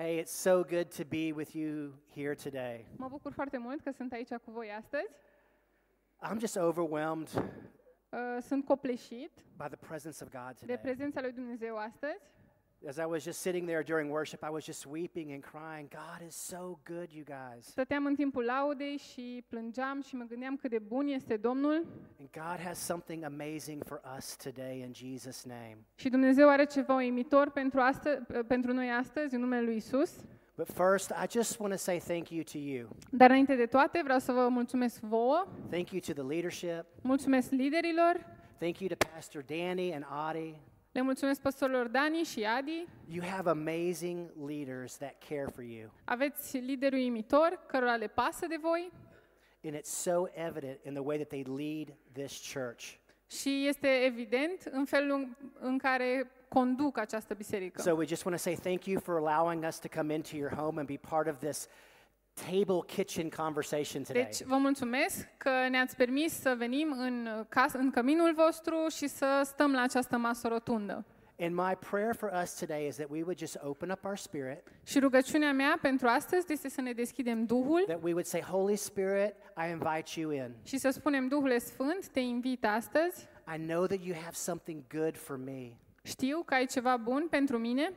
Hey, it's so good to be with you here today. Mă bucur foarte mult că sunt aici cu voi astăzi. I'm just overwhelmed Uh, Sunt copleșit by the presence of God de today. prezența lui Dumnezeu astăzi. As I was just sitting there during worship, I was just weeping and crying. God is so good, you guys. Stăteam în timpul laudei și plângeam și mă gândeam cât de bun este Domnul And God has something amazing for us today in Jesus' name. și Dumnezeu are ceva uimitor pentru, astă, pentru noi astăzi în numele lui Isus. But first, I just want to say thank you to you. Dar înainte de toate vreau să vă mulțumesc vouă, Thank you to the leadership. mulțumesc liderilor, Thank you to Pastor Danny and Adi. Le mulțumesc păstorilor Dani și Adi. You have amazing leaders that care for you. Aveți lideri uimitori cărora le pasă de voi And it's so evident in the way that they lead this church. și este evident în felul în care conduc această biserică. So we just want to say thank you for allowing us to come into your home and be part of this table kitchen conversation today. Deci vă mulțumesc că ne-ați permis să venim în, cas, în căminul vostru și să stăm la această masă rotundă. And my prayer for us today is that we would just open up our spirit, Și rugăciunea mea pentru astăzi este să ne deschidem Duhul that we would say, Holy Spirit, I invite you in. și să spunem, Duhule Sfânt, te invit astăzi. I know that you have something good for me. Știu că ai ceva bun pentru mine.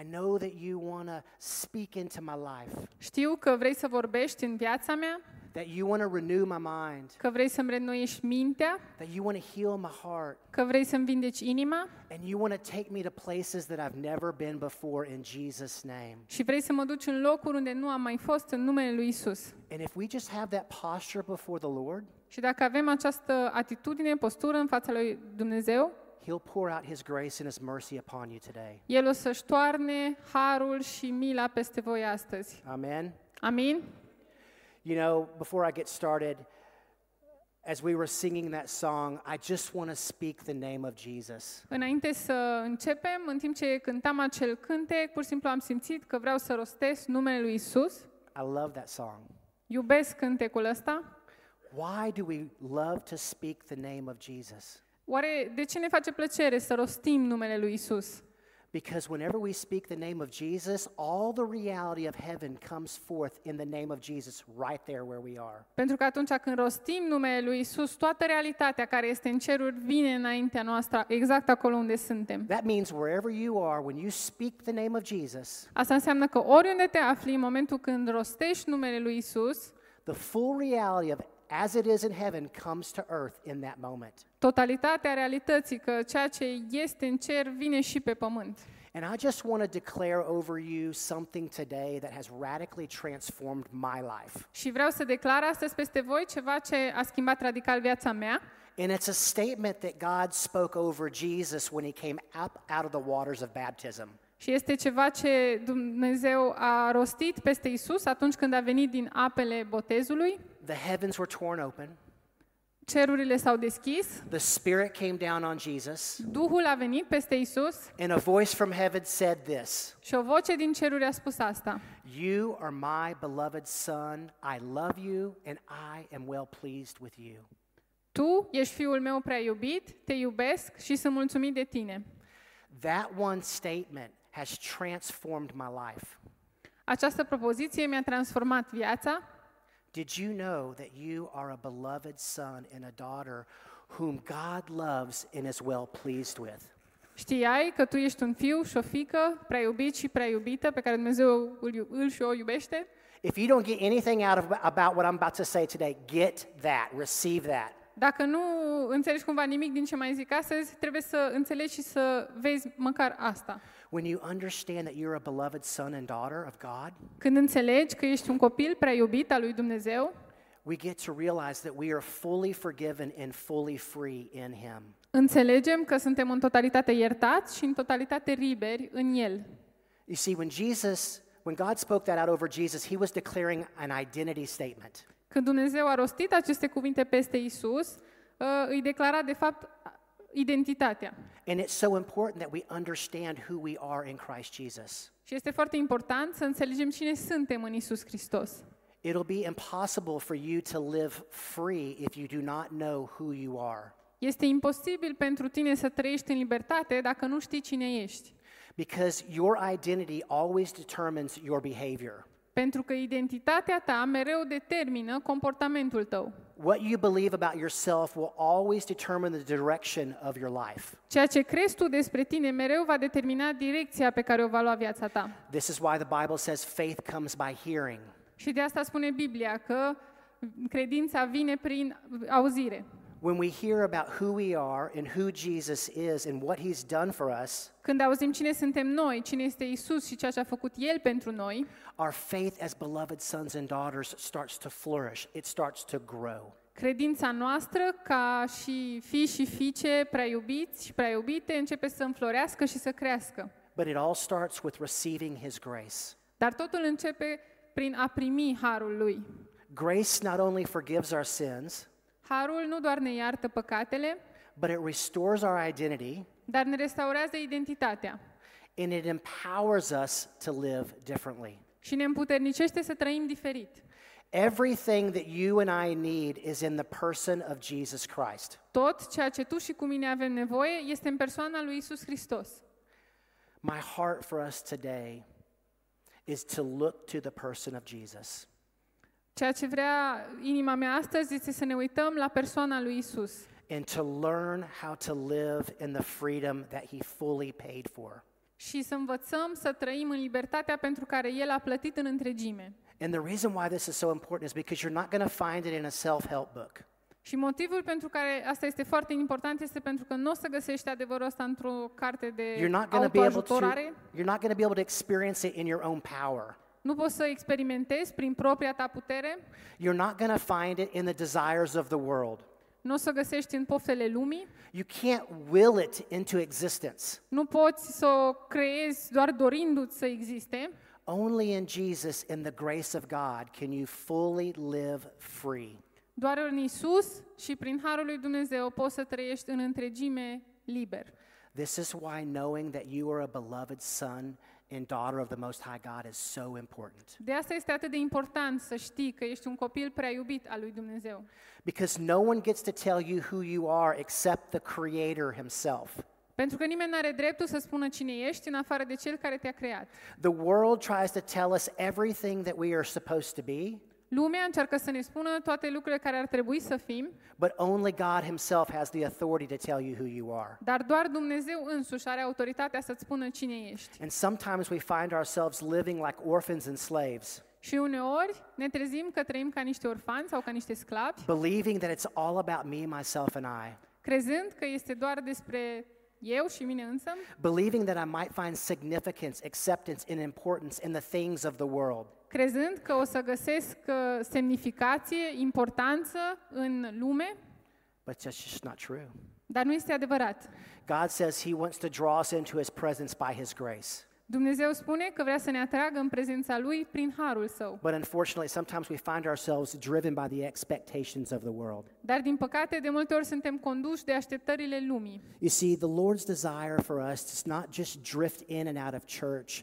I know that you want to speak into my life, Știu că vrei să vorbești în viața mea, that you want to renew my mind, că vrei să-mi reînnoiești mintea, that you want to heal my heart, că vrei să-mi vindeci inima and you want to take me to places that I've never been before in Jesus' name. și vrei să mă duci în locuri unde nu am mai fost în numele lui Isus. And if we just have that posture before the Lord, Și dacă avem această atitudine, postură în fața lui Dumnezeu, He'll pour out His grace and His mercy upon you today. El o să-și toarne harul și mila peste voi astăzi. Amen. Amin? You know, before I get started, as we were singing that song, I just want to speak the name of Jesus. Înainte să începem, în timp ce cântam acel cântec, pur și simplu am simțit că vreau să rostesc numele lui Isus. I love that song. Iubesc cântecul ăsta. Why do we love to speak the name of Jesus? Oare de ce ne face plăcere să rostim numele lui Isus? Because whenever we speak the name of Jesus, all the reality of heaven comes forth in the name of Jesus right there where we are. Pentru că atunci când rostim numele lui Isus, toată realitatea care este în ceruri vine înaintea noastră, exact acolo unde suntem. That means wherever you are, when you speak the name of Jesus, Asta înseamnă că oriunde te afli, în momentul când rostești numele lui Isus, the full reality of as it is in heaven comes to earth in that moment. totalitatea realității, că ceea ce este în cer vine și pe pământ. And I just want to declare over you something today that has radically transformed my life. Și vreau să declar astăzi peste voi ceva ce a schimbat radical viața mea. And it's a statement that God spoke over Jesus when he came up out of the waters of baptism. Și este ceva ce Dumnezeu a rostit peste Isus atunci când a venit din apele botezului. The heavens were torn open. Cerurile s-au deschis, The Spirit came down on Jesus, Duhul a venit peste Isus and a voice from heaven said this și o voce din ceruri a spus asta. You are my beloved Son. I love you, and I am well pleased with you. Tu ești fiul meu prea iubit, te iubesc și sunt mulțumit de tine. That one statement has transformed my life. Această propoziție mi-a transformat viața. Did you know that you are a beloved son and a daughter whom God loves and is well pleased with? Știai că tu ești un fiu și o fică prea iubit și prea iubită pe care Dumnezeu îl, iu- îl și o iubește? If you don't get anything out of about what I'm about to say today, get that, receive that. Dacă nu înțelegi cumva nimic din ce mai zic astăzi, trebuie să înțelegi și să vezi măcar asta. When you understand that you're a beloved son and daughter of God, Când înțelegi că ești un copil prea iubit al lui Dumnezeu, we get to realize that we are fully forgiven and fully free in Him. înțelegem că suntem în totalitate iertați și în totalitate liberi în El. You see, when Jesus, when God spoke that out over Jesus, He was declaring an identity statement. Când Dumnezeu a rostit aceste cuvinte peste Isus, uh, îi declara de fapt identitatea. And it's so important that we understand who we are in Christ Jesus. Și este foarte important să înțelegem cine suntem în Isus Hristos. It'll be impossible for you to live free if you do not know who you are. Este imposibil pentru tine să trăiești în libertate dacă nu știi cine ești. Because your identity always determines your behavior. Pentru că identitatea ta mereu determină comportamentul tău. What you believe about yourself will always determine the direction of your life. Ceea ce crezi tu despre tine mereu va determina direcția pe care o va lua viața ta. This is why the Bible says faith comes by hearing. Și de asta spune Biblia că credința vine prin auzire. When we hear about who we are and who Jesus is and what he's done for us, Când auzim cine suntem noi, cine este Isus și ceea ce a făcut El pentru noi, our faith as beloved sons and daughters starts to flourish. It starts to grow. credința noastră ca și fii și fiice prea iubiți și prea iubite începe să înflorească și să crească. But it all starts with receiving his grace. Dar totul începe prin a primi harul lui. Grace not only forgives our sins, Harul nu doar ne iartă păcatele, but it restores our identity dar ne restaurează identitatea and it empowers us to live differently. și ne împuternicește să trăim diferit. Everything that you and I need is in the person of Jesus Christ. Tot ceea ce tu și cu mine avem nevoie este în persoana lui Isus Hristos. My heart for us today is to look to the person of Jesus. Ceea ce vrea inima mea astăzi este să ne uităm la persoana lui Isus and to learn how to live in the freedom that he fully paid for. și să învățăm să trăim în libertatea pentru care El a plătit în întregime. And the reason why this is so important is because you're not going to find it in a self-help book. Și motivul pentru care asta este foarte important este pentru că nu o să găsești adevărul ăsta într-o carte de You're not going to be able to autoajutorare. you're not going to be able to experience it in your own power. Nu poți să experimentezi prin propria ta putere, You're not going to find it in the desires of the world. nu o să găsești în poftele lumii, You can't will it into existence. nu poți să o creezi doar dorindu-ți să existe. Only in Jesus and the grace of God can you fully live free. Doar în Isus și prin harul lui Dumnezeu poți să trăiești în întregime liber. This is why knowing that you are a beloved son and daughter of the Most High God is so important. De asta este atât de important să știi că ești un copil prea iubit al lui Dumnezeu. Because no one gets to tell you who you are except the Creator Himself. Pentru că nimeni nu are dreptul să spună cine ești în afară de cel care te-a creat. The world tries to tell us everything that we are supposed to be, Lumea încearcă să ne spună toate lucrurile care ar trebui să fim, but only God Himself has the authority to tell you who you are. dar doar Dumnezeu însuși are autoritatea să-ți spună cine ești. And sometimes we find ourselves living like orphans and slaves, Și uneori ne trezim că trăim ca niște orfani sau ca niște sclavi, believing that it's all about me, myself, and I, crezând că este doar despre eu și mine însă, believing that I might find significance, acceptance, and importance in the things of the world. Crezând că o să găsesc uh, semnificație, importanță în lume, But that's just not true. dar nu este adevărat. God says He wants to draw us into His presence by His grace. Dumnezeu spune că vrea să ne atragă în prezența Lui prin harul Său. But unfortunately, sometimes we find ourselves driven by the expectations of the world. Dar, din păcate, de multe ori suntem conduși de așteptările lumii. You see, the Lord's desire for us is not just drift in and out of church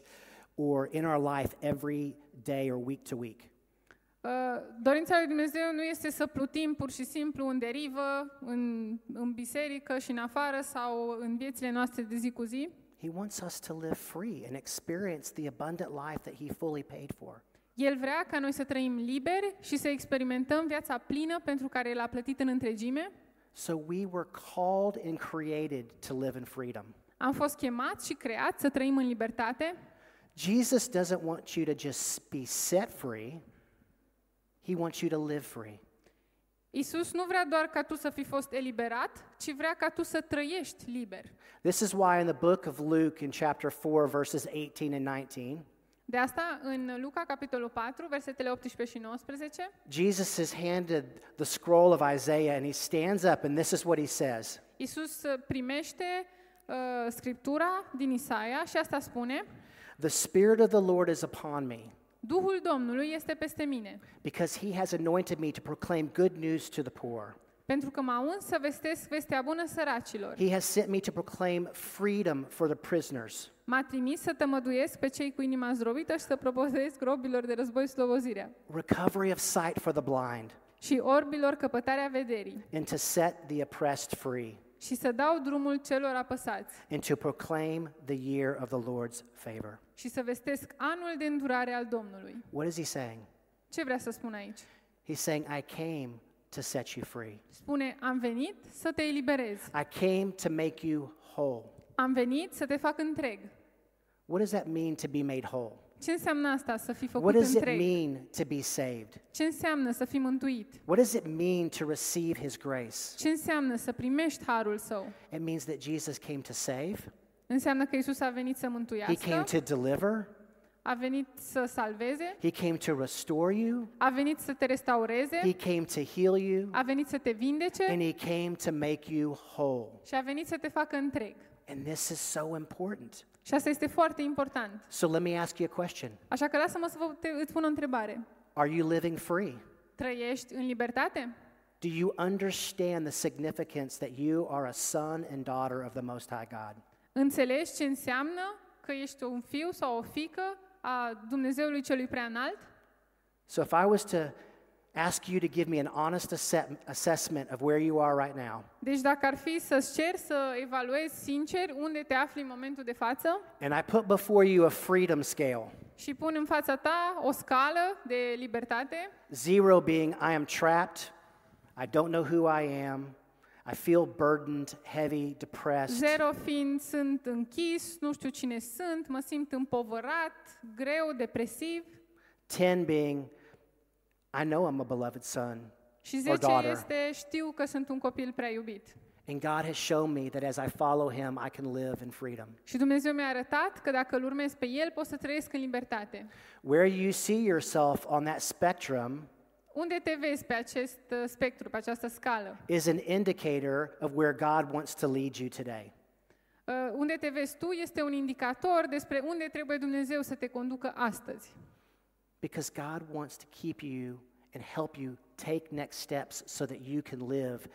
or in our life every day or week to week. Uh, Dorința lui Dumnezeu nu este să plutim pur și simplu în derivă, în, în biserică și în afară sau în viețile noastre de zi cu zi. He wants us to live free and experience the abundant life that He fully paid for. El vrea ca noi să trăim liberi și să experimentăm viața plină pentru care El a plătit în întregime. So we were called and created to live in freedom. Am fost chemați și creați să trăim în libertate. Jesus doesn't want you to just be set free, He wants you to live free. Isus nu vrea doar ca tu să fi fost eliberat, ci vrea ca tu să trăiești liber. This is why in the book of Luke, in chapter 4, verses 18 and 19, De asta, în Luca, capitolul 4, versetele 18 și 19, Jesus is handed the scroll of Isaiah and he stands up, and this is what he says Isus uh, primește uh, scriptura din Isaia și asta spune, The Spirit of the Lord is upon me, Duhul Domnului este peste mine, because he has anointed me to proclaim good news to the poor. pentru că m-a uns să vestesc vestea bună săracilor. He has sent me to proclaim freedom for the prisoners, M-a trimis să tămăduiesc pe cei cu inima zdrobită și să propovăduiesc robilor de război slobozirea recovery of sight for the blind, și orbilor căpătarea vederii and to set the oppressed free, și să dau drumul celor apăsați and to proclaim the year of the Lord's favor. Și să vestesc anul de îndurare al Domnului. What is he saying? Ce vrea să spun aici? He's saying, I came to set you free. Spune, am venit să te eliberez. I came to make you whole. Am venit să te fac întreg. What does that mean to be made whole? Ce înseamnă asta să fii What făcut does it întreg? mean to be saved? Ce înseamnă să fii mântuit? What does it mean to receive his grace? Ce înseamnă să primești harul său? It means that Jesus came to save, Înseamnă că Isus a venit să he came mântuiască, to deliver, a venit să salveze, he came to restore you, a venit să te he came to heal you, a venit să te vindece and he came to make you whole. și a venit să te facă întreg. And this is so important. Și asta este foarte important. So let me ask you a question Așa că lasă-mă să vă te, îți pun o întrebare. Are you living free? Trăiești în libertate? Do you understand the significance that you are a son and daughter of the Most High God? Înțelegi ce înseamnă că ești un fiu sau o fică a Dumnezeului celui prea înalt? So if I was to ask you to give me an honest asse- assessment of where you are right now, Deci dacă ar fi să-ți cer să evaluezi sincer unde te afli în momentul de față and I put before you a freedom scale, și pun în fața ta o scală de libertate, zero being I am trapped, I don't know who I am, I feel burdened, heavy, depressed, zero fiind sunt închis, nu știu cine sunt, mă simt împovărat, greu, depresiv 10 being I know I'm a beloved son și or 10 daughter. este știu că sunt un copil prea iubit. And God has shown me that as I follow him, I can live in freedom. Și Dumnezeu mi-a arătat că dacă îl urmez pe El, pot să trăiesc în libertate. Where you see yourself on that spectrum Unde te vezi pe acest uh, spectru, pe această scală? is an indicator of where God wants to lead you today. Uh, Unde te vezi tu este un indicator despre unde trebuie Dumnezeu să te conducă astăzi. Because God wants to keep you and help you take next steps so that you can live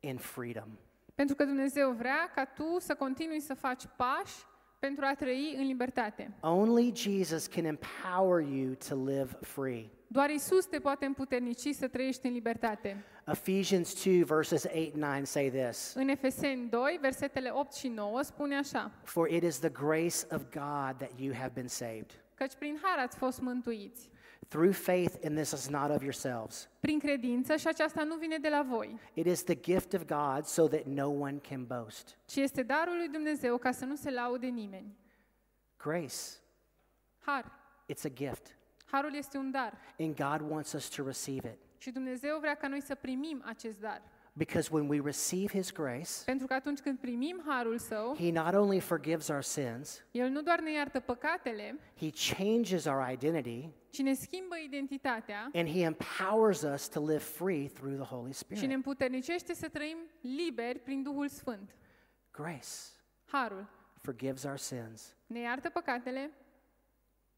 in freedom. Pentru că Dumnezeu vrea ca tu să continui să faci pași pentru a trăi în libertate. Only Jesus can empower you to live free. Doar Isus te poate împuternici să trăiești în libertate. Ephesians 2, verses 8 and 9 say this În Efeseni 2, versetele 8 și 9 spune așa, For it is the grace of God that you have been saved. căci prin har ați fost mântuiți, Through faith, and this is not of yourselves. prin credință și aceasta nu vine de la voi, It is the gift of God so that no one can boast. ci este darul lui Dumnezeu ca să nu se laude nimeni. Grace, Har. it's a gift, Harul este un dar and God wants us to receive it. și Dumnezeu vrea ca noi să primim acest dar. Because when we receive His grace, Pentru că atunci când primim harul său, He not only forgives our sins, El nu doar ne iartă păcatele, He changes our identity, ci ne schimbă identitatea and He empowers us to live free through the Holy și ne Spirit. împuternicește să trăim liberi prin Duhul Sfânt. Grace Harul forgives our sins. ne iartă păcatele.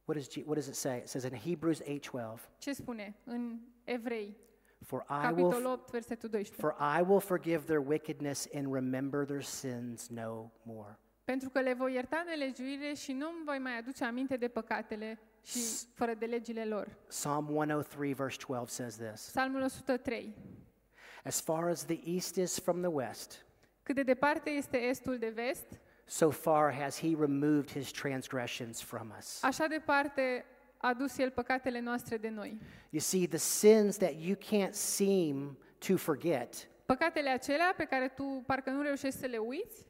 What does, G- what does it say? It says in Hebrews 8:12, Ce spune în Evrei, "For I will capitolul 8, versetul 12? for I will forgive their wickedness and remember their sins no more." Pentru că le voi ierta nelegiuire și nu îmi voi mai aduce aminte de păcatele și fără de legile lor. Psalm 103 verse 12 says this. Psalmul 103. As far as the east is from the west, Cât de departe este estul de vest, so far has he removed his transgressions from us. așa departe a dus el păcatele noastre de noi. You see, the sins that you can't seem to forget, Păcatele acelea pe care tu parcă nu reușești să le uiți,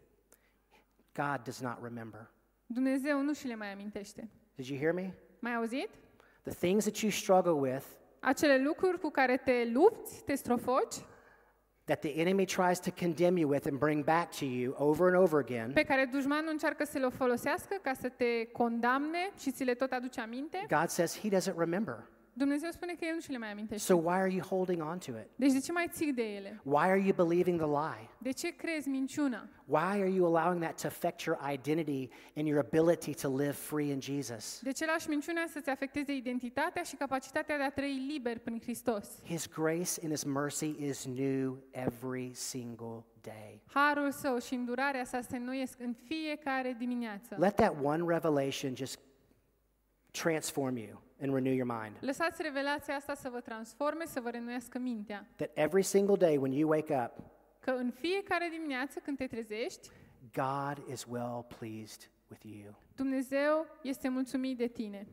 God does not remember. Dumnezeu nu și le mai amintește. Did you hear me? Mai auzit? The things that you struggle with, Acele lucruri cu care te lupți, te strofoci, that the enemy tries to condemn you with and bring back to you over and over again, pe care dușmanul încearcă să le folosească ca să te condamne și ți le tot aduce aminte, God says he doesn't remember. Dumnezeu spune că El nu și le mai amintește. So why are you holding on to it? Deci de ce mai ții de ele? Why are you believing the lie? De ce crezi minciuna? Why are you allowing that to affect your identity and your ability to live free in Jesus? De ce lași minciuna să-ți afecteze identitatea și capacitatea de a trăi liber prin Hristos? His grace and his mercy is new every single day. Harul său și îndurarea sa se înnoiesc în fiecare dimineață. Let that one revelation just transform you and renew your mind. Lăsați revelația asta să vă transforme, să vă renuiască mintea. That every single day when you wake up, că în fiecare dimineață când te trezești, God is well pleased with you. Dumnezeu este mulțumit de tine.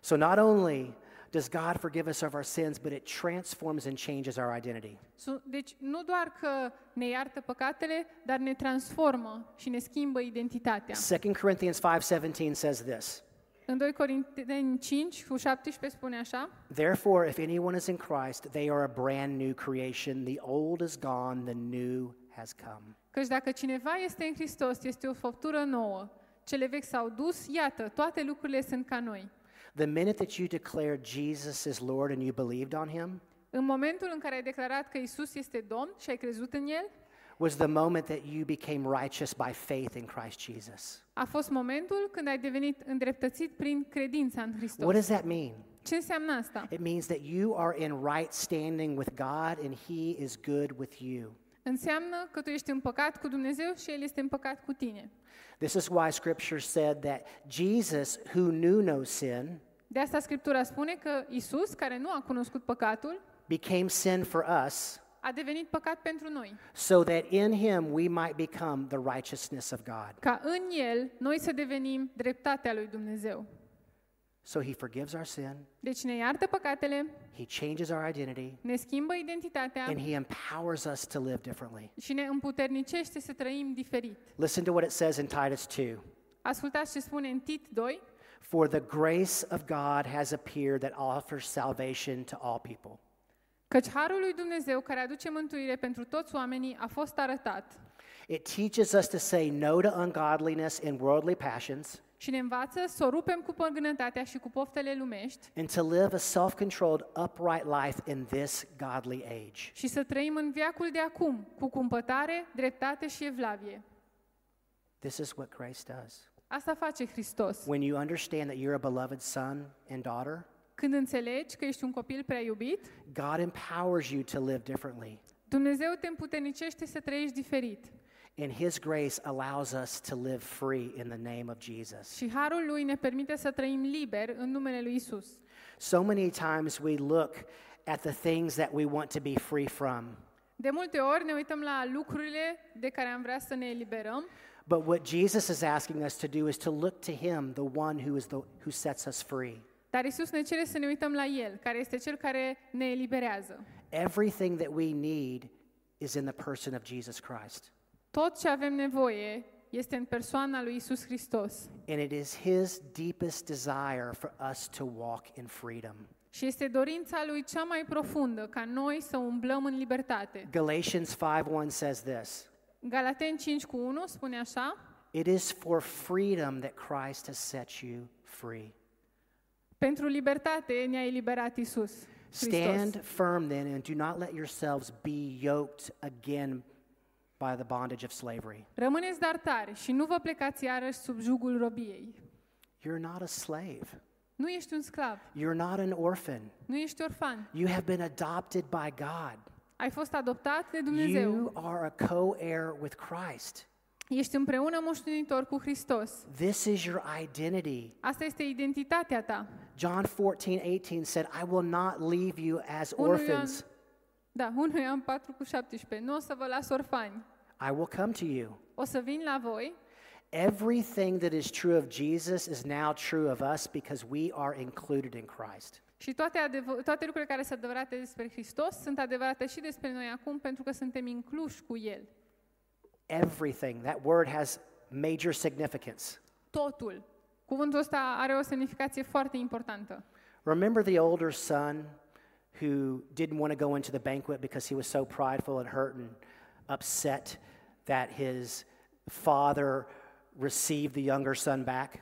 So not only does God forgive us of our sins, but it transforms and changes our identity. Su- Deci nu doar că ne iartă păcatele, dar ne transformă și ne schimbă identitatea. 2 Corinthians 5:17 says this. În 2 Corinteni 5 cu 17 spune așa, Therefore, if anyone is in Christ, they are a brand new creation. The old is gone, the new has come. căci dacă cineva este în Hristos, este o făptură nouă. Cele vechi s-au dus, iată, toate lucrurile sunt ca noi. The minute that you declare Jesus is Lord and you believed on him În momentul în care ai declarat că Isus este Domn și ai crezut în El, was the moment that you became righteous by faith in Christ Jesus. a fost momentul când ai devenit îndreptățit prin credința în What does that mean? Ce înseamnă asta? It means that you are in right standing with God and he is good with you. Înseamnă că tu ești împăcat cu Dumnezeu și El este împăcat cu tine. This is why scripture said that Jesus, who knew no sin, De asta Scriptura spune că Isus, care nu a cunoscut păcatul, became sin for us a devenit păcat pentru noi. so that in him we might become the righteousness of God. Ca în El noi să devenim dreptatea lui Dumnezeu. So he forgives our sin, Deci ne iartă păcatele, he changes our identity, ne schimbă identitatea and he empowers us to live differently. și ne împuternicește să trăim diferit. Listen to what it says in Titus 2. Ascultați ce spune în Tit 2, For the grace of God has appeared that offers salvation to all people. Căci harul lui Dumnezeu care aduce mântuire pentru toți oamenii a fost arătat It teaches us to say no to ungodliness and worldly passions și ne învață să o rupem cu păgânătatea și cu poftele lumești and to live a self controlled, upright life in this godly age. și să trăim în viacul de acum, cu cumpătare, dreptate și evlavie. This is what grace does. Asta face Hristos. When you understand that you're a beloved son and daughter, Când înțelegi că ești un copil prea iubit, God empowers you to live differently. Dumnezeu te împuternicește să trăiești diferit. And His grace allows us to live free in the name of Jesus. Și harul lui ne permite să trăim liber în numele lui Isus. So many times we look at the things that we want to be free from. De multe ori ne uităm la lucrurile de care am vrea să ne eliberăm, But what Jesus is asking us to do is to look to Him, the one who is the who sets us free. Dar Isus ne cere să ne uităm la El, care este Cel care ne eliberează. Everything that we need is in the person of Jesus Christ. Tot ce avem nevoie este în persoana lui Isus Hristos. And it is His deepest desire for us to walk in freedom. Și este dorința lui cea mai profundă ca noi să umblăm în libertate. Galatians 5:1 says this. Galaten 5 cu 1 spune așa, It is for freedom that Christ has set you free. Pentru libertate ne-a eliberat Isus. Hristos. Stand firm then and do not let yourselves be yoked again by the bondage of slavery. Rămâneți dar tari și nu vă plecați iarăși sub jugul robiei. You're not a slave. Nu ești un sclav, You're not an orphan. nu ești orfan. You have been adopted by God. Ai fost adoptat de Dumnezeu. You are a co-heir with Christ. Ești împreună moștenitor cu Hristos. This is your identity. Asta este identitatea ta. John 14:18 said, "I will not leave you as 1 Ioan, orphans. da, 1 Ioan 4 cu 17. Nu o să vă las orfani. I will come to you." O să vin la voi. Everything that is true of Jesus is now true of us because we are included in Christ. Și toate, adevă- toate lucrurile care sunt adevărate despre Hristos sunt adevărate și despre noi acum pentru că suntem incluși cu El. Everything. That word has major significance. Totul. Cuvântul ăsta are o semnificație foarte importantă. Remember the older son who didn't want to go into the banquet because he was so prideful and hurt and upset that his father received the younger son back?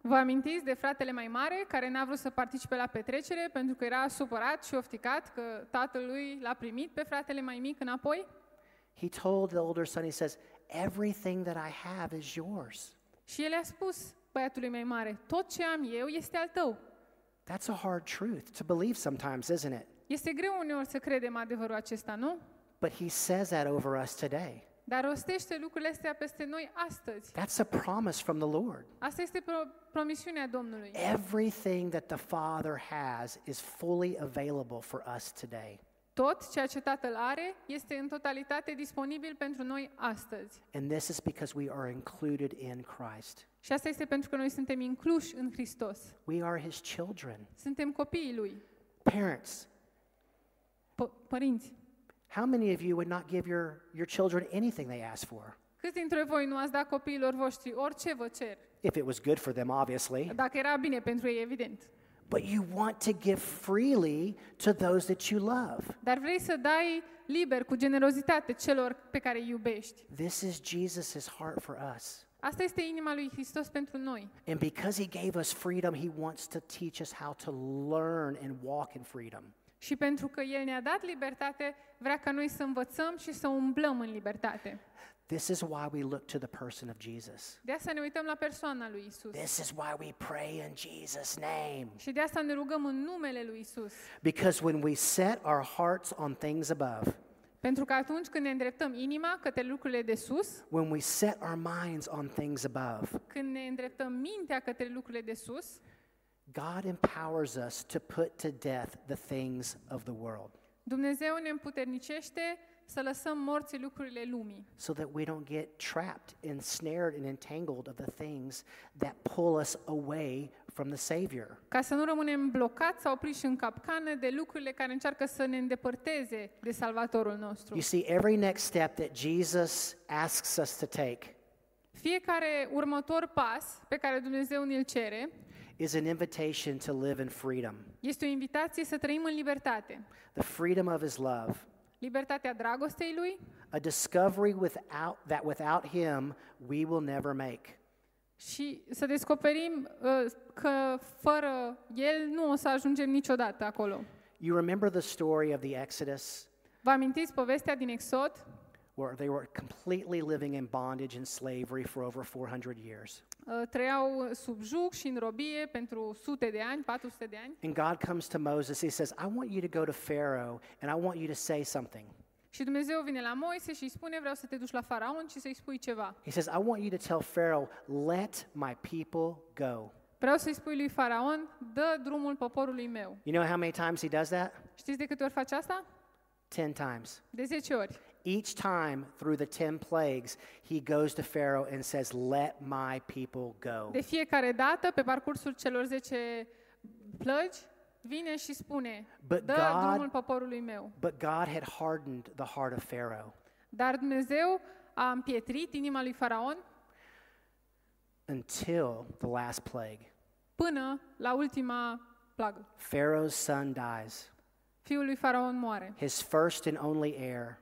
Vă amintiți de fratele mai mare care n-a vrut să participe la petrecere pentru că era supărat și ofticat că tatăl lui l-a primit pe fratele mai mic înapoi? He told the older son, he says, Everything that I have is yours. Și el a spus băiatului mai mare, tot ce am eu este al tău. That's a hard truth to believe sometimes, isn't it? Este greu uneori să credem adevărul acesta, nu? But he says that over us today. Dar rostește lucrurile astea peste noi astăzi. That's a promise from the Lord. Asta este pro- promisiunea Domnului. Everything that the Father has is fully available for us today. Tot ceea ce Tatăl are este în totalitate disponibil pentru noi astăzi. And this is because we are included in Christ. Și asta este pentru că noi suntem incluși în Hristos. We are his children. Suntem copiii Lui. Parents, P- părinți, how many of you would not give your, your children anything they ask for? câți dintre voi nu ați dat copiilor voștri orice vă cer? If it was good for them, obviously. Dacă era bine pentru ei, evident. But you want to give freely to those that you love. Dar vrei să dai liber, cu generozitate, celor pe care îi iubești. This is Jesus' heart for us. Asta este inima lui Hristos pentru noi. And because he gave us freedom, he wants to teach us how to learn and walk in freedom. Și pentru că El ne-a dat libertate, vrea ca noi să învățăm și să umblăm în libertate. This is why we look to the person of Jesus. De asta ne uităm la persoana lui Isus. This is why we pray in Jesus' name. Și de asta ne rugăm în numele lui Isus. Because when we set our hearts on things above, Pentru că atunci când ne îndreptăm inima către lucrurile de sus, when we set our minds on things above, când ne îndreptăm mintea către lucrurile de sus, God empowers us to put to death the things of the world Dumnezeu ne împuternicește să lăsăm morți lucrurile lumii, so that we don't get trapped, ensnared, and entangled of the things that pull us away from the Savior. ca să nu rămânem blocați sau priși în capcană de lucrurile care încearcă să ne îndepărteze de Salvatorul nostru. You see, every next step that Jesus asks us to take Fiecare următor pas pe care Dumnezeu ne-l cere is an invitation to live in freedom este o invitație să trăim în libertate. the freedom of His love, Libertatea dragostei Lui a discovery without, that without Him we will never make. și să descoperim uh, că fără El nu o să ajungem niciodată acolo. You remember the story of the Exodus, Vă amintiți povestea din Exod? where they were completely living in bondage and slavery for over 400 years. Uh, Trăiau sub juc și în robie pentru sute de ani, 400 de ani. And God comes to Moses, He says, I want you to go to Pharaoh and I want you to say something. Și Dumnezeu vine la Moise și îi spune, vreau să te duci la faraon și să-i spui ceva. He says, I want you to tell Pharaoh, let my people go. Vreau să-i spui lui faraon, dă drumul poporului meu. You know how many times he does that? Știți de câte ori face asta? Ten times. De 10 ori. Each time through the ten plagues, he goes to Pharaoh and says, Let my people go. De fiecare dată, pe parcursul celor 10 plăgi, vine și spune, But dă God- drumul poporului meu. But God had hardened the heart of Pharaoh Dar Dumnezeu a împietrit inima lui faraon until the last plague. până la ultima plagă. Pharaoh's son dies, Fiul lui faraon moare. his first and only heir.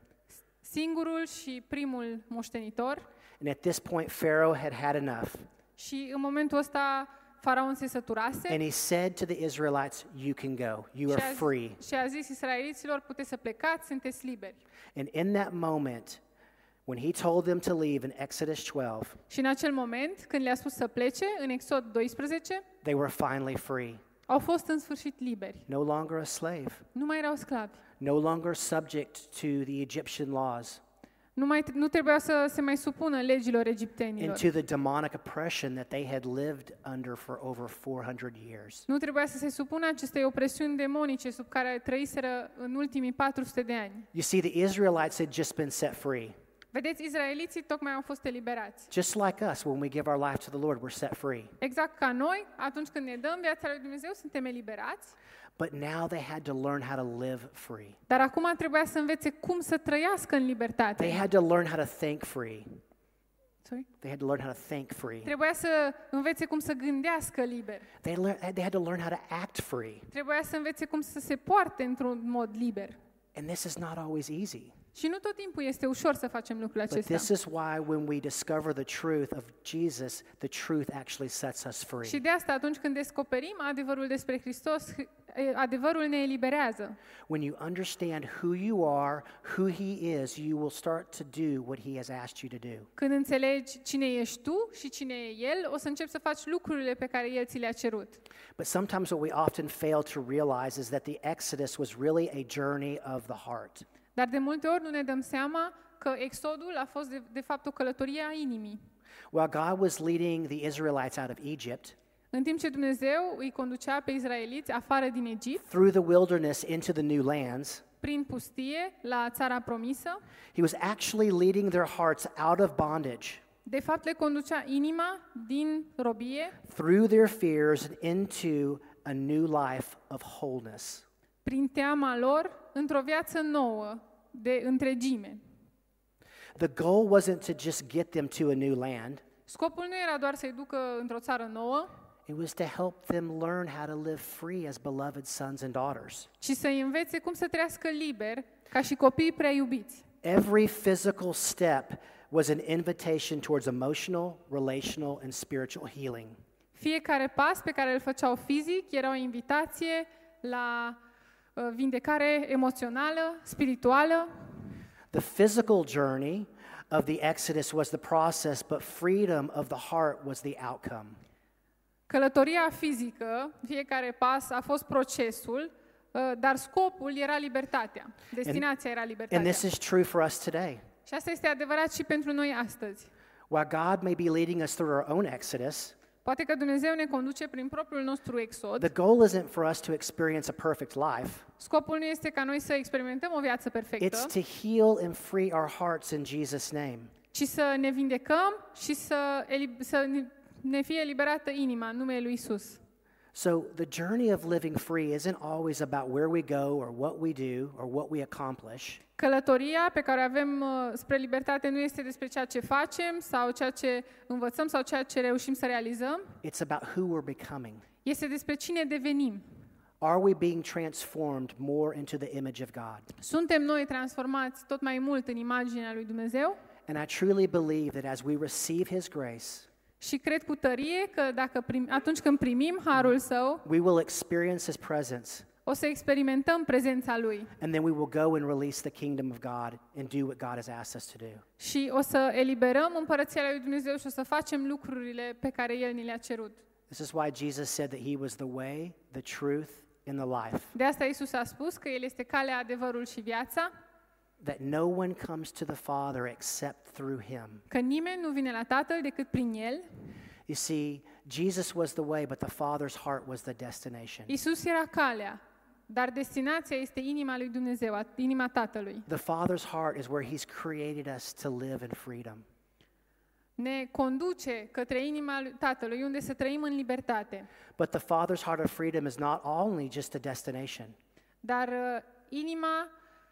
Singurul și primul moștenitor And at this point, Pharaoh had had enough. și în momentul ăsta faraon se săturase And he said to the Israelites, You can go. You și are a, free. și a zis israeliților, puteți să plecați, sunteți liberi. And in that moment, when he told them to leave in Exodus 12, Și în acel moment, când le-a spus să plece, în Exod 12, they were finally free. au fost în sfârșit liberi. No longer a slave, Nu mai erau sclavi. No longer subject to the Egyptian laws, Nu, mai, nu trebuia să se mai supună legilor egiptenilor. into the demonic oppression that they had lived under for over 400 years. Nu trebuia să se supună acestei opresiuni demonice sub care trăiseră în ultimii 400 de ani. You see, the Israelites had just been set free. Vedeți, izraeliții tocmai au fost eliberați. Just like us, when we give our life to the Lord, we're set free. Exact ca noi, atunci când ne dăm viața lui Dumnezeu, suntem eliberați, But now they had to learn how to live free. dar acum trebuia să învețe cum să trăiască în They libertate. had to learn how to think free. Sorry? They had to learn how to think free. Trebuia să învețe cum să gândească liber. They, lear- they had to learn how to act free. Trebuia să învețe cum să se poarte într-un mod liber. And this is not always easy. Și nu tot timpul este ușor să facem lucrul But acesta. this is why when we discover the truth of Jesus, the truth actually sets us Și free. de asta, atunci când descoperim adevărul despre Hristos, h- adevărul ne eliberează. When you understand who you are, who He is, you will start to do what He has asked you to do. Când înțelegi cine ești tu și cine e El, o să începi să faci lucrurile pe care El ți le-a cerut. But sometimes what we often fail to realize is that the Exodus was really a journey of the heart. Dar de multe ori nu ne dăm seama că exodul a fost de, de fapt o călătorie a inimii. While God was leading the Israelites out of Egypt, În timp ce Dumnezeu îi conducea pe izraeliți afară din Egipt, through the wilderness into the new lands, prin pustie la țara promisă. He was actually leading their hearts out of bondage De fapt, le conducea inima din robie through their fears and into a new life of wholeness. Prin teama lor într-o viață nouă de întregime. The goal wasn't to just get them to a new land, Scopul nu era doar să-i ducă într-o țară nouă, it was to help them learn how to live free as beloved sons and daughters. ci să-i învețe cum să trăiască liber ca și copii prea iubiți. Every physical step was an invitation towards emotional, relational, and spiritual healing. Fiecare pas pe care îl făceau fizic era o invitație la uh, vindecare emoțională, spirituală. The physical journey of the Exodus was the process, but freedom of the heart was the outcome. Călătoria fizică, fiecare pas a fost procesul, uh, dar scopul era libertatea. Destinația era And libertatea. this is true for us today. Și asta este adevărat și pentru noi astăzi. While God may be leading us through our own Exodus, Poate că Dumnezeu ne conduce prin propriul nostru exod. the goal isn't for us to experience a perfect life. Scopul nu este ca noi să experimentăm o viață perfectă, It's to heal and free our hearts in Jesus' name. ci să ne vindecăm și să, eli- să ne- ne fie eliberată inima în numele Lui Isus. So the journey of living free isn't always about where we go or what we do or what we accomplish. Călătoria pe care o avem uh, spre libertate nu este despre ceea ce facem sau ceea ce învățăm sau ceea ce reușim să realizăm, It's about who we're becoming. este despre cine devenim. Are we being transformed more into the image of God? Suntem noi transformați tot mai mult în imaginea lui Dumnezeu And I truly believe that as we receive His grace, și cred cu tărie că dacă prim, atunci când primim harul său, we will experience His presence, o să experimentăm prezența lui and then we will go and release the kingdom of God and do what God has asked us to do. și o să eliberăm împărăția lui Dumnezeu și o să facem lucrurile pe care el ni le-a cerut. This is why Jesus said that He was the way, the truth, and the life. De asta Isus a spus că el este calea, adevărul și viața, That no one comes to the Father except through Him. că nimeni nu vine la Tatăl decât prin el. You see, Jesus was the way, but the Father's heart was the destination. Isus era calea, dar destinația este inima lui Dumnezeu, inima Tatălui. The Father's heart is where He's created us to live in freedom. Ne conduce către inima lui Tatălui, unde să trăim în libertate. But the Father's heart of freedom is not only just a destination, Dar uh, inima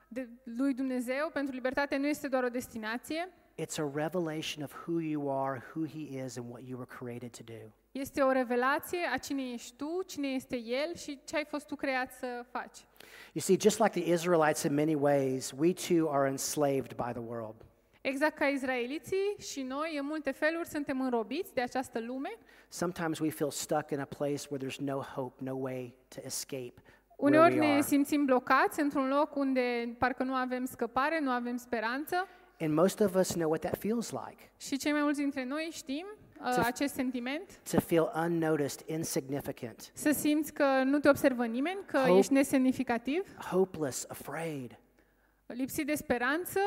de, lui Dumnezeu pentru libertate nu este doar o destinație, it's a revelation of who you are, who He is, and what you were created to do. Este o revelație a cine ești tu, cine este El și ce ai fost tu creat să faci. You see, just like the Israelites in many ways, we too are enslaved by the world. Exact ca izraeliții și noi, în multe feluri, suntem înrobiți de această lume. Sometimes we feel stuck in a place where there's no hope, no way to escape where Uneori we ne are. simțim blocați într-un loc unde parcă nu avem scăpare, nu avem speranță And most of us know what that feels like și cei mai mulți dintre noi știm uh, Să- acest sentiment. to feel unnoticed, insignificant, Să simți că nu te observă nimeni, că Hope. ești nesemnificativ, hopeless, afraid, lipsit de speranță,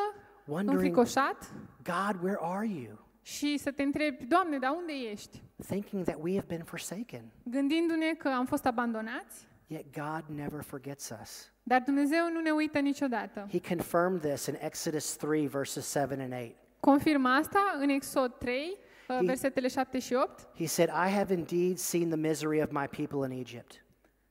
wondering, înfricoșat God, where are you? și să te întrebi, Doamne, dar unde ești? Thinking that we have been forsaken. Gândindu-ne că am fost abandonați, Yet God never forgets us. dar Dumnezeu nu ne uită niciodată. He confirmed this in Exodus 3, verses 7 and 8. Confirmă asta în Exod 3, uh, Uh, he- versetele 7 și 8. He said, I have indeed seen the misery of my people in Egypt.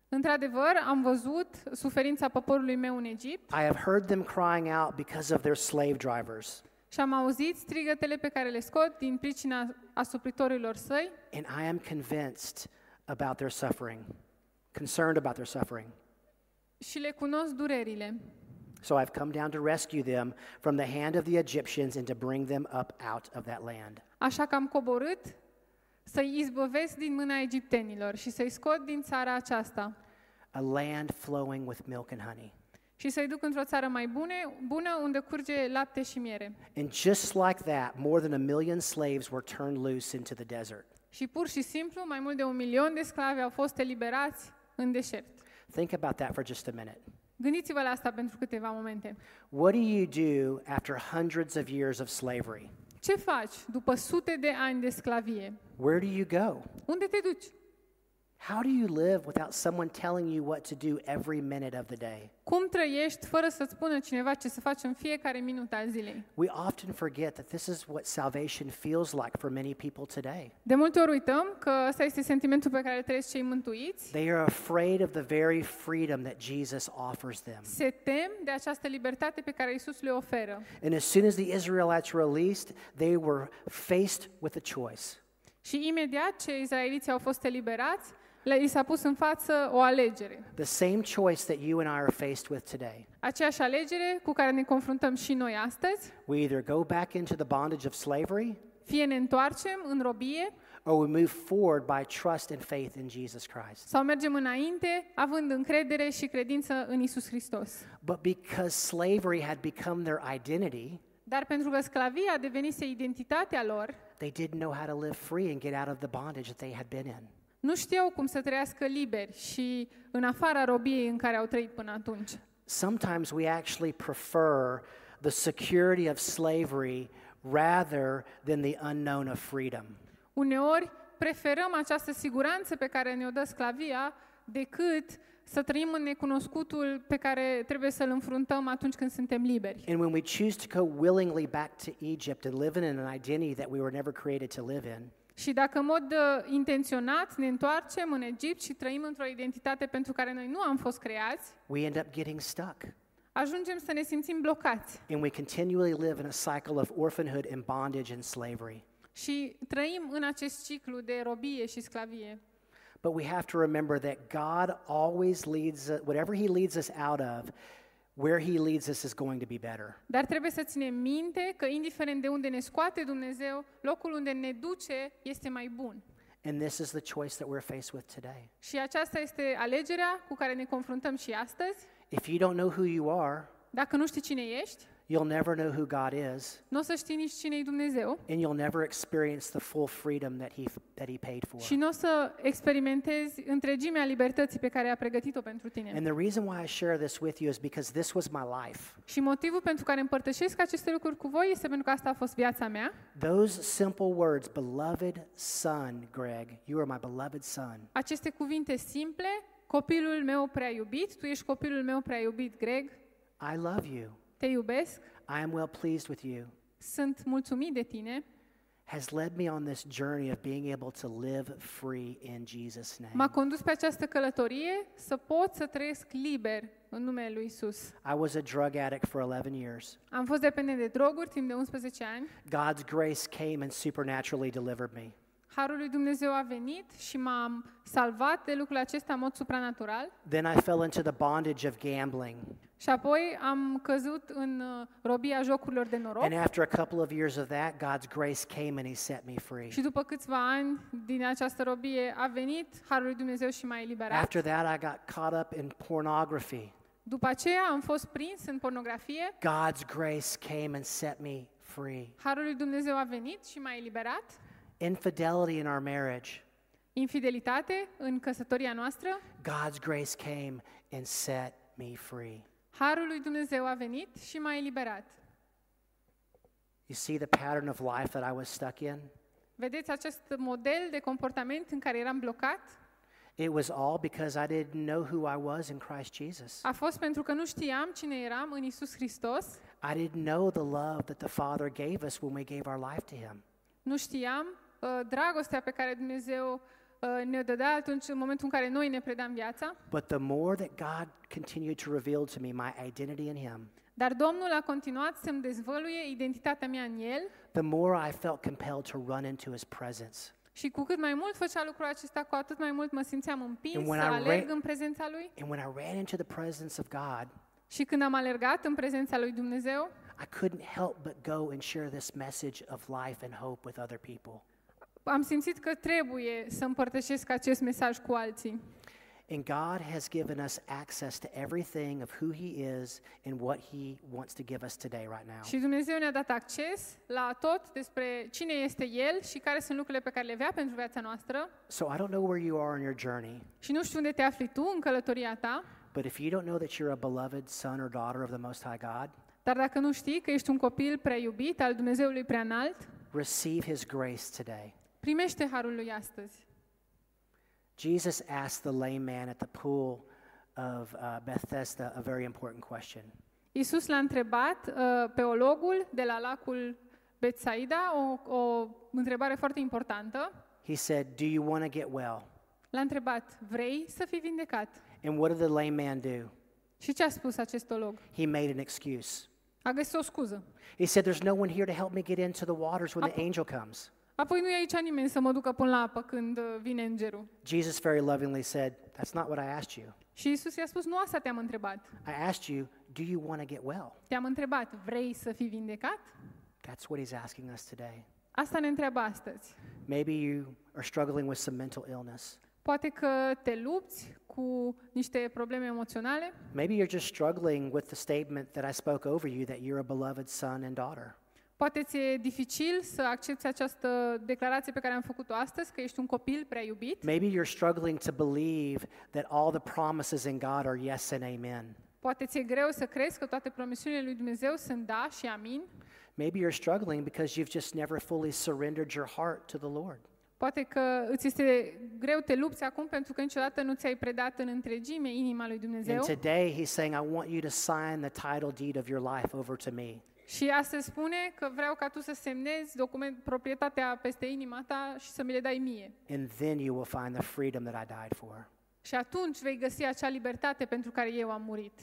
Într-adevăr, am văzut suferința poporului meu în Egipt I have heard them crying out because of their slave drivers, și am auzit strigătele pe care le scot din pricina asupritorilor săi and I am convinced about their suffering, concerned about their suffering. și le cunosc durerile. So I've come down to rescue them from the hand of the Egyptians and to bring them up out of that land. Așa că am coborât să-i izbăvesc din mâna egiptenilor și să-i scot din țara aceasta A land flowing with milk and honey. și să-i duc într-o țară mai bune, bună unde curge lapte și miere. And just like that, more than a million slaves were turned loose into the desert. Și pur și simplu, mai mult de un milion de sclavi au fost eliberați în deșert. Think about that for just a minute. Gândiți-vă la asta pentru câteva momente. What do you do after hundreds of years of slavery? Ce faci după sute de ani de sclavie? Where do you go? Unde te duci? How do you live without someone telling you what to do every minute of the day? Cum trăiești fără să-ți spună cineva ce să faci în fiecare minut al zilei? We often forget that this is what salvation feels like for many people today. De multe ori uităm că ăsta este sentimentul pe care îl trăiesc cei mântuiți. They are afraid of the very freedom that Jesus offers them. Se tem de această libertate pe care Isus le oferă. And as soon as the Israelites were released, they were faced with a choice. Și imediat ce izraeliții au fost eliberați, le i s-a pus în față o alegere. The same choice that you and I are faced with today. Aceeași alegere cu care ne confruntăm și noi astăzi, We either go back into the bondage of slavery fie ne întoarcem în robie or we move forward by trust and faith in Jesus Christ. sau mergem înainte având încredere și credință în Isus Hristos. But because slavery had become their identity, Dar pentru că sclavia devenise identitatea lor, they didn't know how to live free and get out of the bondage that they had been in. Nu știau cum să trăiască liberi și în afara robiei în care au trăit până atunci. Sometimes we actually prefer the security of slavery rather than the unknown of freedom. Uneori preferăm această siguranță pe care ne-o dă sclavia decât să trăim în necunoscutul pe care trebuie să-l înfruntăm atunci când suntem liberi. And when we choose to go willingly back to Egypt and live in an identity that we were never created to live in, Și dacă în mod uh, intenționat ne întoarcem în Egipt și trăim într-o identitate pentru care noi nu am fost creați, we end up getting stuck. ajungem să ne simțim blocați And we continually live in a cycle of orphanhood and bondage and slavery. și trăim în acest ciclu de robie și sclavie. But we have to remember that God always leads, uh, whatever He leads us out of, where He leads us is going to be better. Dar trebuie să ținem minte că indiferent de unde ne scoate Dumnezeu, locul unde ne duce este mai bun. And this is the choice that we're faced with today. Și aceasta este alegerea cu care ne confruntăm și astăzi. If you don't know who you are, Dacă nu știi cine ești, you'll never know who God is, nu o să știi nici cine e Dumnezeu and you'll never experience the full freedom that He that He paid for. și nu o să experimentezi întregimea libertății pe care a pregătit-o pentru tine. And the reason why I share this with you is because this was my life. Și motivul pentru care împărtășesc aceste lucruri cu voi este pentru că asta a fost viața mea. Those simple words, beloved son, Greg, you are my beloved son. Aceste cuvinte simple, copilul meu prea iubit, tu ești copilul meu prea iubit, Greg, I love you. Te iubesc, I am well pleased with you. sunt mulțumit de tine, Has led me on this journey of being able to live free in Jesus' m-a name. condus pe această călătorie să pot să trăiesc liber în numele lui Isus. I was a drug addict for 11 years. Am fost dependent de droguri timp de 11 ani. God's grace came and supernaturally delivered me. Harul lui Dumnezeu a venit și m-a salvat de lucrul acesta în mod supranatural. Then I fell into the bondage of gambling. Și apoi am căzut în uh, robia jocurilor de noroc. And after a couple of years of that, God's grace came and He set me free. Și după câțiva ani din această robie a venit Harul lui Dumnezeu și m-a eliberat. After that, I got caught up in pornography. După aceea am fost prins în pornografie. God's grace came and set me free. Harul lui Dumnezeu a venit și m-a eliberat. Infidelity in our marriage. Infidelitate în căsătoria noastră. God's grace came and set me free. Harul lui Dumnezeu a venit și m-a eliberat. You see the pattern of life that I was stuck in? Vedeți acest model de comportament în care eram blocat? It was all because I didn't know who I was in Christ Jesus. A fost pentru că nu știam cine eram în Isus Hristos. I didn't know the love that the Father gave us when we gave our life to Him. Nu știam uh, dragostea pe care Dumnezeu uh, ne-o dădea atunci în momentul în care noi ne predam viața. But the more that God continued to reveal to me my identity in Him, Dar Domnul a continuat să-mi dezvăluie identitatea mea în El the more I felt compelled to run into His presence. și cu cât mai mult făcea lucrul acesta, cu atât mai mult mă simțeam împins And să when I alerg ra- în prezența Lui. And when I ran into the presence of God, Și când am alergat în prezența Lui Dumnezeu, I couldn't help but go and share this message of life and hope with other people. Am simțit că trebuie să împărtășesc acest mesaj cu alții. And God has given us access to everything of who He is and what He wants to give us today, right now. Și Dumnezeu ne-a dat acces la tot despre cine este El și care sunt lucrurile pe care le vrea pentru viața noastră. So I don't know where you are in your journey, Și nu știu unde te afli tu în călătoria ta, but if you don't know that you're a beloved son or daughter of the Most High God, dar dacă nu știi că ești un copil prea iubit al Dumnezeului prea înalt, receive His grace today. Primește harul lui astăzi. Jesus asked the lame man at the pool of uh, Bethesda a very important question. Iisus l-a întrebat uh, pe ologul de la lacul Betsaida o, o întrebare foarte importantă. He said, Do you want to get well? L-a întrebat, vrei să fii vindecat? And what did the lame man do? Și ce a spus acest olog? He made an excuse. A găsit o scuză. He said, There's no one here to help me get into the waters when the angel comes. Apoi nu e aici nimeni să mă ducă până la apă când uh, vine îngerul. Jesus very lovingly said, That's not what I asked you. Și Iisus i-a spus, nu asta te-am întrebat. I asked you, Do you want to get well? Te-am întrebat, vrei să fii vindecat? That's what he's asking us today. Asta ne întreabă astăzi. Maybe you are struggling with some mental illness. Poate că te lupți cu niște probleme emoționale. Maybe you're just struggling with the statement that I spoke over you that you're a beloved son and daughter. Poate ți-e dificil să accepti această declarație pe care am făcut-o astăzi, că ești un copil prea iubit. Maybe you're struggling to believe that all the promises in God are yes and amen. Poate ți-e greu să crezi că toate promisiunile lui Dumnezeu sunt da și amin. Maybe you're struggling because you've just never fully surrendered your heart to the Lord. Poate că îți este greu, te lupți acum pentru că niciodată nu ți-ai predat în întregime inima lui Dumnezeu. And today he's saying, I want you to sign the title deed of your life over to me. Și astăzi spune că vreau ca tu să semnezi document, proprietatea peste inima ta și să mi le dai mie. And then you will find the freedom that I died for. Și atunci vei găsi acea libertate pentru care eu am murit.